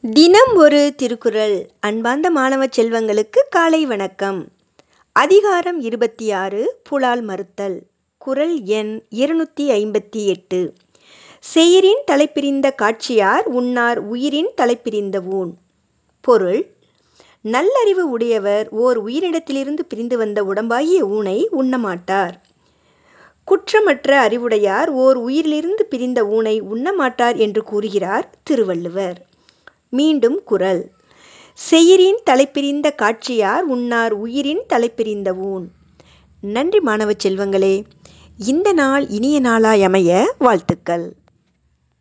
தினம் ஒரு திருக்குறள். அன்பார்ந்த மாணவ செல்வங்களுக்கு காலை வணக்கம். அதிகாரம் இருபத்தி ஆறு புலால் மறுத்தல். குறள் எண் இருநூற்றி ஐம்பத்தி எட்டு. செயிரின் தலைப்பிரிந்த காட்சியார் உண்ணார் உயிரின் தலைப்பிரிந்த ஊன். பொருள் நல்லறிவு உடையவர் ஓர் உயிரிடத்திலிருந்து பிரிந்து வந்த உடம்பாகிய ஊனை உண்ணமாட்டார். குற்றமற்ற அறிவுடையார் ஓர் உயிரிலிருந்து பிரிந்த ஊனை உண்ணமாட்டார் என்று கூறுகிறார் திருவள்ளுவர். மீண்டும் குரல். செயிரின் தலைப்பிரிந்த காட்சியார் உன்னார் உயிரின் தலைப்பிரிந்த ஊன். நன்றி மாணவ செல்வங்களே இந்த நாள் இனிய நாளாய் அமைய வாழ்த்துக்கள்.